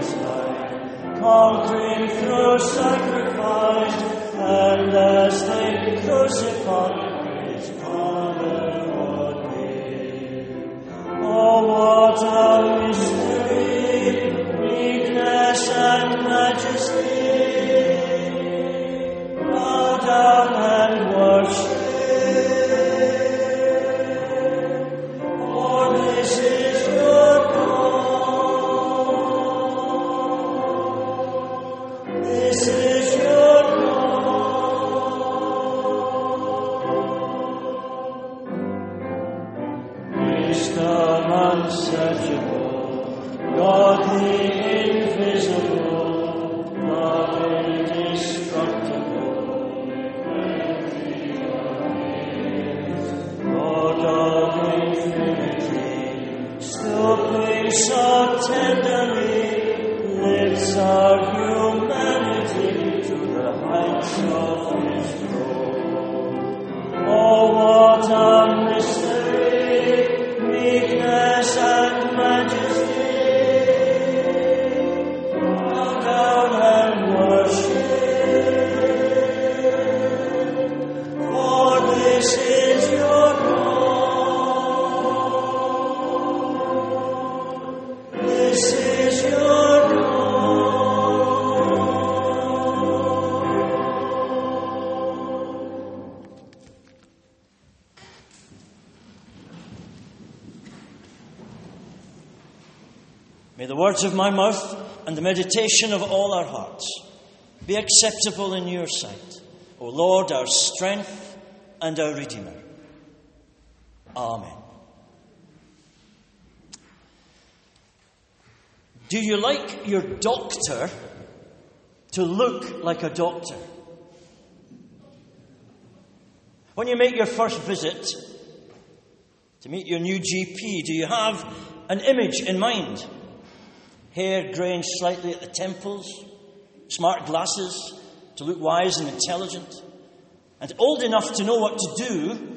us by, conquering through sacrifice, and as they crucified This the heights His. May the words of my mouth and the meditation of all our hearts be acceptable in your sight, O Lord, our strength and our Redeemer. Amen. Do you like your doctor to look like a doctor? When you make your first visit to meet your new GP, do you have an image in mind? Hair graying slightly at the temples, smart glasses to look wise and intelligent, and old enough to know what to do,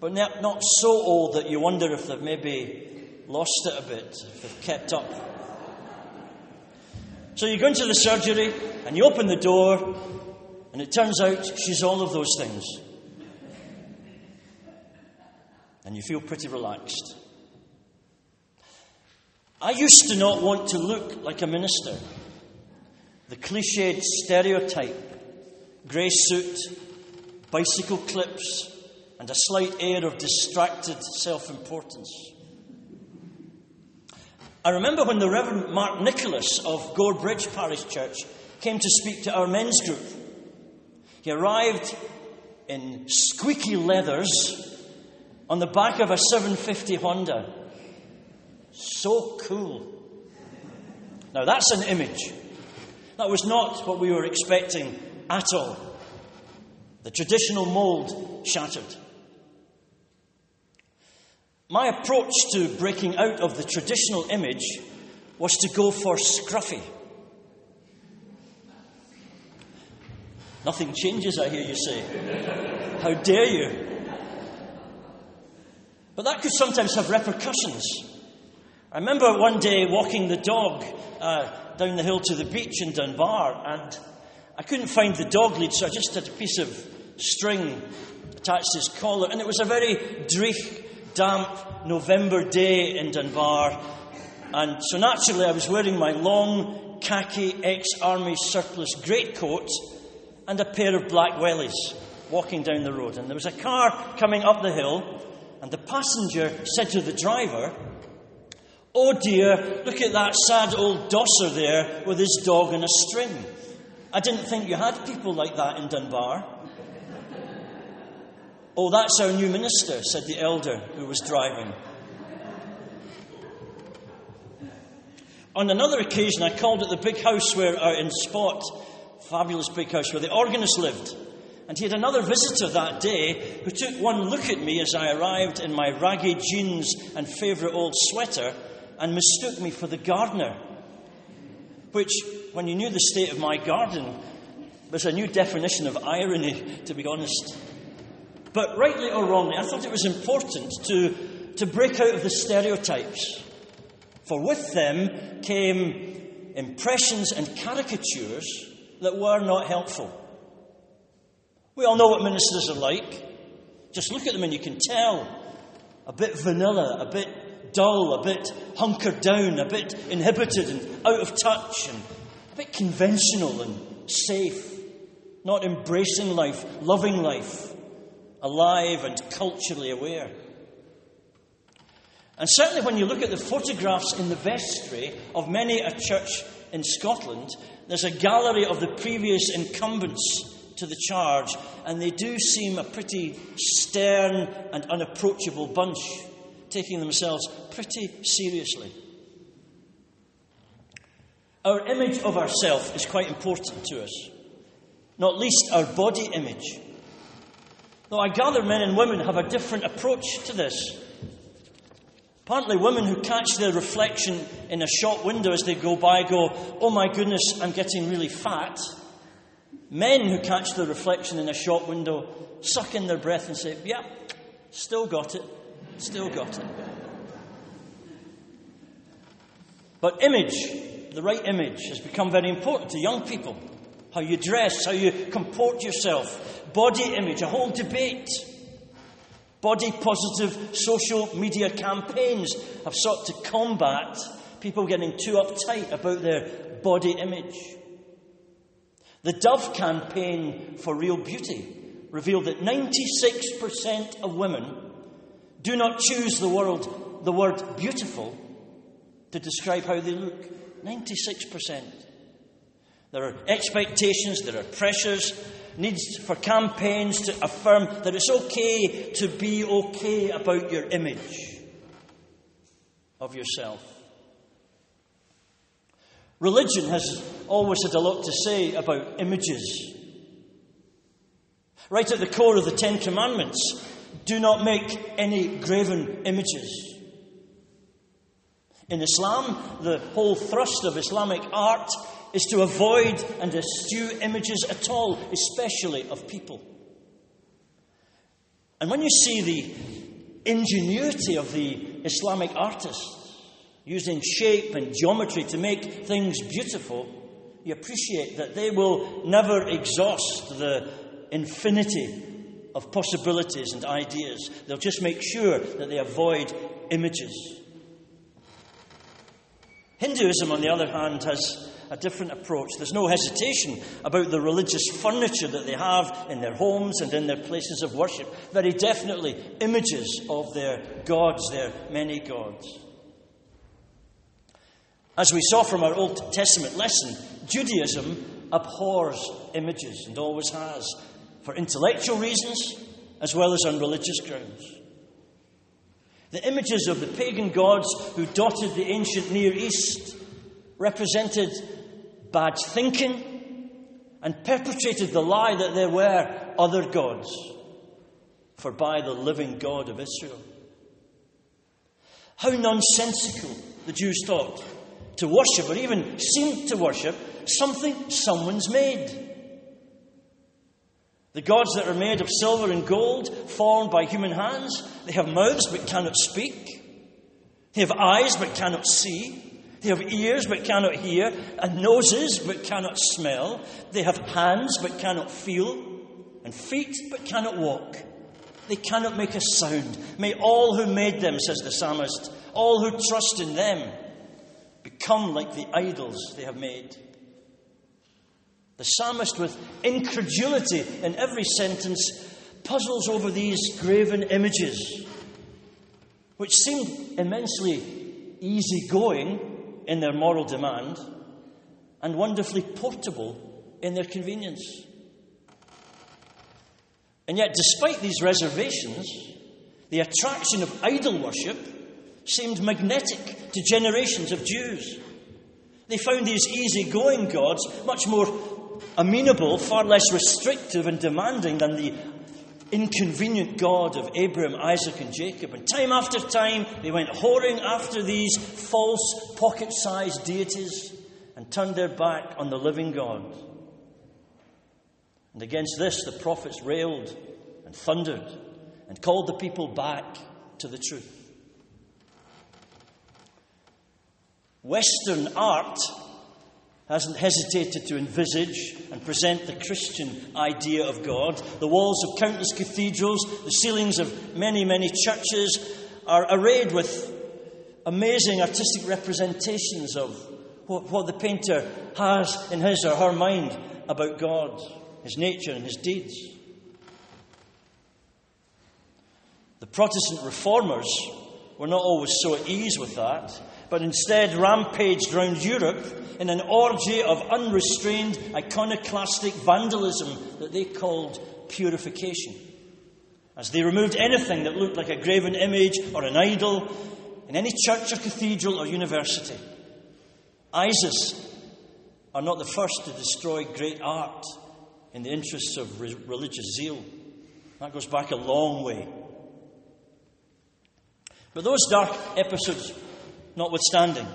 but not, not so old that you wonder if they've maybe lost it a bit, if they've kept up. So you go into the surgery and you open the door, and it turns out she's all of those things. And you feel pretty relaxed. I used to not want to look like a minister. The cliched stereotype grey suit, bicycle clips, and a slight air of distracted self importance. I remember when the Reverend Mark Nicholas of Gorebridge Parish Church came to speak to our men's group. He arrived in squeaky leathers on the back of a 750 Honda. So cool. Now, that's an image. That was not what we were expecting at all. The traditional mould shattered. My approach to breaking out of the traditional image was to go for scruffy. Nothing changes, I hear you say. How dare you? But that could sometimes have repercussions. I remember one day walking the dog uh, down the hill to the beach in Dunbar, and I couldn't find the dog lead, so I just had a piece of string attached to his collar, and it was a very dreich, damp November day in Dunbar, and so naturally I was wearing my long khaki ex army surplus greatcoat and a pair of black wellies walking down the road, and there was a car coming up the hill, and the passenger said to the driver, Oh dear, look at that sad old dosser there with his dog on a string. I didn't think you had people like that in Dunbar. oh, that's our new minister, said the elder who was driving. On another occasion, I called at the big house where, uh, in Spott, fabulous big house where the organist lived. And he had another visitor that day who took one look at me as I arrived in my ragged jeans and favourite old sweater and mistook me for the gardener. Which, when you knew the state of my garden, was a new definition of irony, to be honest. But rightly or wrongly, I thought it was important to, to break out of the stereotypes. For with them came impressions and caricatures that were not helpful. We all know what ministers are like. Just look at them and you can tell. A bit vanilla, a bit dull, a bit hunkered down, a bit inhibited and out of touch, and a bit conventional and safe. Not embracing life, loving life, alive and culturally aware. And certainly, when you look at the photographs in the vestry of many a church in Scotland, there's a gallery of the previous incumbents to the charge, and they do seem a pretty stern and unapproachable bunch, taking themselves pretty seriously. Our image of ourselves is quite important to us, not least our body image. Though I gather men and women have a different approach to this. Partly women who catch their reflection in a shop window as they go by go, Oh my goodness, I'm getting really fat. Men who catch their reflection in a shop window suck in their breath and say, Yep, yeah, still got it, still got it. But image, the right image, has become very important to young people. How you dress, how you comport yourself, body image, a whole debate. Body positive social media campaigns have sought to combat people getting too uptight about their body image. The Dove campaign for real beauty revealed that 96% of women do not choose the word, the word beautiful to describe how they look. 96%. There are expectations, there are pressures, needs for campaigns to affirm that it's okay to be okay about your image of yourself. Religion has always had a lot to say about images. Right at the core of the Ten Commandments, do not make any graven images. In Islam, the whole thrust of Islamic art is to avoid and eschew images at all, especially of people. And when you see the ingenuity of the Islamic artists using shape and geometry to make things beautiful, you appreciate that they will never exhaust the infinity of possibilities and ideas. They'll just make sure that they avoid images. Hinduism, on the other hand, has a different approach. There's no hesitation about the religious furniture that they have in their homes and in their places of worship. Very definitely images of their gods, their many gods. As we saw from our Old Testament lesson, Judaism abhors images and always has, for intellectual reasons as well as on religious grounds. The images of the pagan gods who dotted the ancient Near East represented bad thinking, and perpetrated the lie that there were other gods, for by the living God of Israel. How nonsensical, the Jews thought, to worship, or even seem to worship, something someone's made. The gods that are made of silver and gold, formed by human hands, they have mouths but cannot speak. They have eyes but cannot see. They have ears but cannot hear, and noses but cannot smell. They have hands but cannot feel, and feet but cannot walk. They cannot make a sound. May all who made them, says the psalmist, all who trust in them, become like the idols they have made. The psalmist, with incredulity in every sentence, puzzles over these graven images, which seem immensely easygoing in their moral demand and wonderfully portable in their convenience. And yet, despite these reservations, the attraction of idol worship seemed magnetic to generations of Jews. They found these easygoing gods much more amenable, far less restrictive and demanding than the inconvenient God of Abraham, Isaac, and Jacob. And time after time, they went whoring after these false, pocket sized deities and turned their back on the living God. And against this, the prophets railed and thundered and called the people back to the truth. Western art hasn't hesitated to envisage and present the Christian idea of God. The walls of countless cathedrals, the ceilings of many, many churches are arrayed with amazing artistic representations of what, what the painter has in his or her mind about God, his nature, and his deeds. The Protestant reformers were not always so at ease with that, but instead rampaged around Europe in an orgy of unrestrained iconoclastic vandalism that they called purification. As they removed anything that looked like a graven image or an idol in any church or cathedral or university. ISIS are not the first to destroy great art in the interests of re- religious zeal. That goes back a long way. But those dark episodes notwithstanding,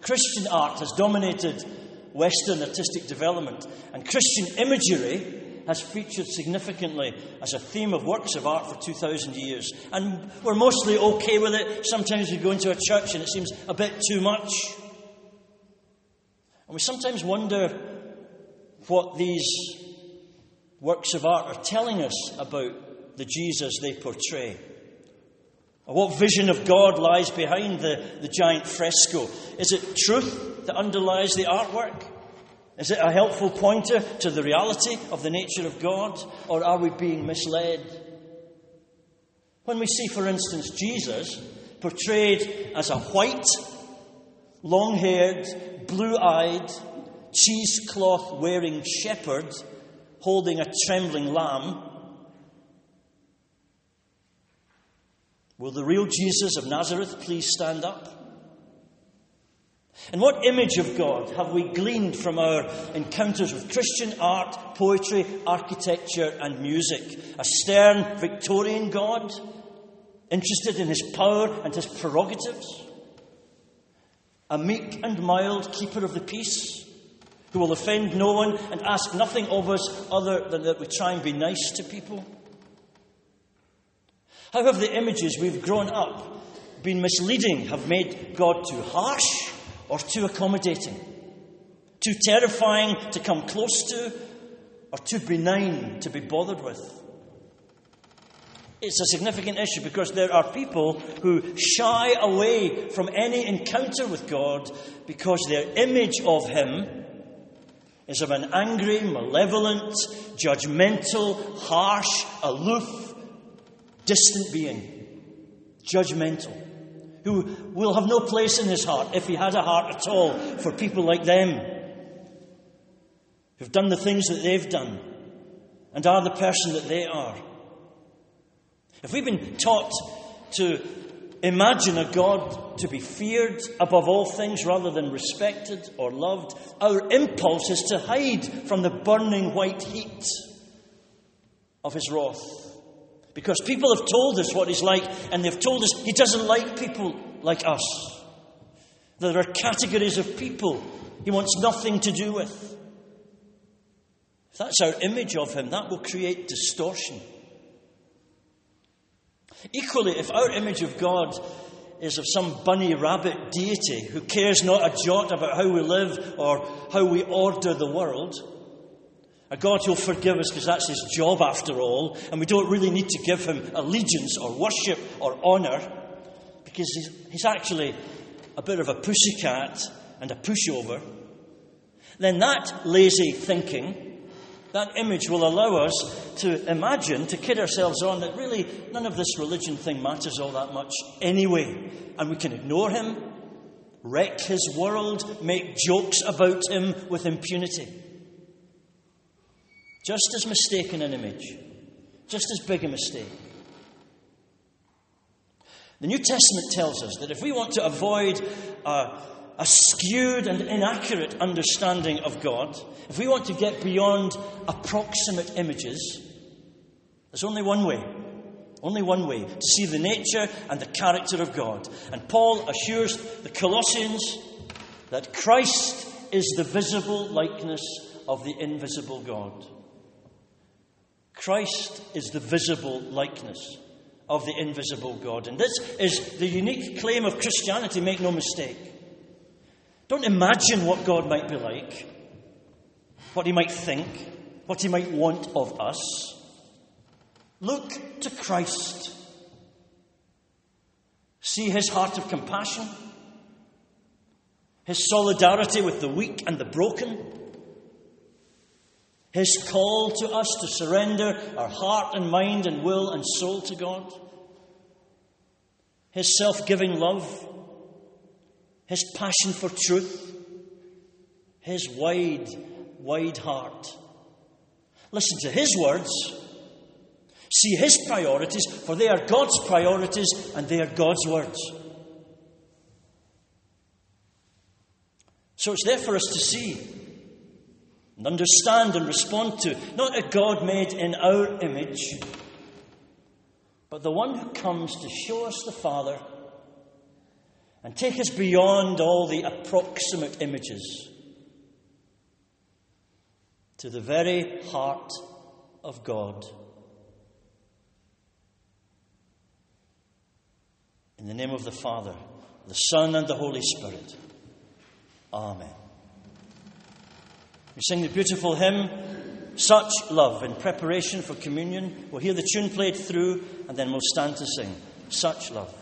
Christian art has dominated Western artistic development, and Christian imagery has featured significantly as a theme of works of art for 2,000 years. And we're mostly okay with it. Sometimes we go into a church and it seems a bit too much. And we sometimes wonder what these works of art are telling us about the Jesus they portray. Or what vision of God lies behind the, the giant fresco? Is it truth that underlies the artwork? Is it a helpful pointer to the reality of the nature of God? Or are we being misled? When we see, for instance, Jesus portrayed as a white, long haired, blue eyed, cheesecloth wearing shepherd holding a trembling lamb, Will the real Jesus of Nazareth please stand up? And what image of God have we gleaned from our encounters with Christian art, poetry, architecture, and music? A stern Victorian God, interested in his power and his prerogatives? A meek and mild keeper of the peace, who will offend no one and ask nothing of us other than that we try and be nice to people? How have the images we've grown up been misleading, have made God too harsh or too accommodating, too terrifying to come close to, or too benign to be bothered with? It's a significant issue because there are people who shy away from any encounter with God because their image of Him is of an angry, malevolent, judgmental, harsh, aloof, distant being, judgmental, who will have no place in his heart, if he had a heart at all, for people like them, who've done the things that they've done and are the person that they are. If we've been taught to imagine a God to be feared above all things rather than respected or loved, our impulse is to hide from the burning white heat of his wrath. Because people have told us what he's like, and they've told us he doesn't like people like us. There are categories of people he wants nothing to do with. If that's our image of him, that will create distortion. Equally, if our image of God is of some bunny rabbit deity who cares not a jot about how we live or how we order the world, a God who'll forgive us because that's his job after all, and we don't really need to give him allegiance or worship or honour because he's, he's actually a bit of a pussycat and a pushover, then that lazy thinking, that image will allow us to imagine, to kid ourselves on that really none of this religion thing matters all that much anyway. And we can ignore him, wreck his world, make jokes about him with impunity. Just as mistaken an image, just as big a mistake. The New Testament tells us that if we want to avoid a, a skewed and inaccurate understanding of God, if we want to get beyond approximate images, there's only one way. Only one way to see the nature and the character of God. And Paul assures the Colossians that Christ is the visible likeness of the invisible God. Christ is the visible likeness of the invisible God. And this is the unique claim of Christianity, make no mistake. Don't imagine what God might be like, what He might think, what He might want of us. Look to Christ. See His heart of compassion, His solidarity with the weak and the broken, His call to us to surrender our heart and mind and will and soul to God, His self giving love, His passion for truth, His wide, wide heart. Listen to His words. See His priorities, for they are God's priorities and they are God's words. So it's there for us to see and understand and respond to. Not a God made in our image, but the one who comes to show us the Father and take us beyond all the approximate images to the very heart of God. In the name of the Father, the Son, and the Holy Spirit. Amen. We sing the beautiful hymn, Such Love, in preparation for communion. We'll hear the tune played through, and then we'll stand to sing. Such Love.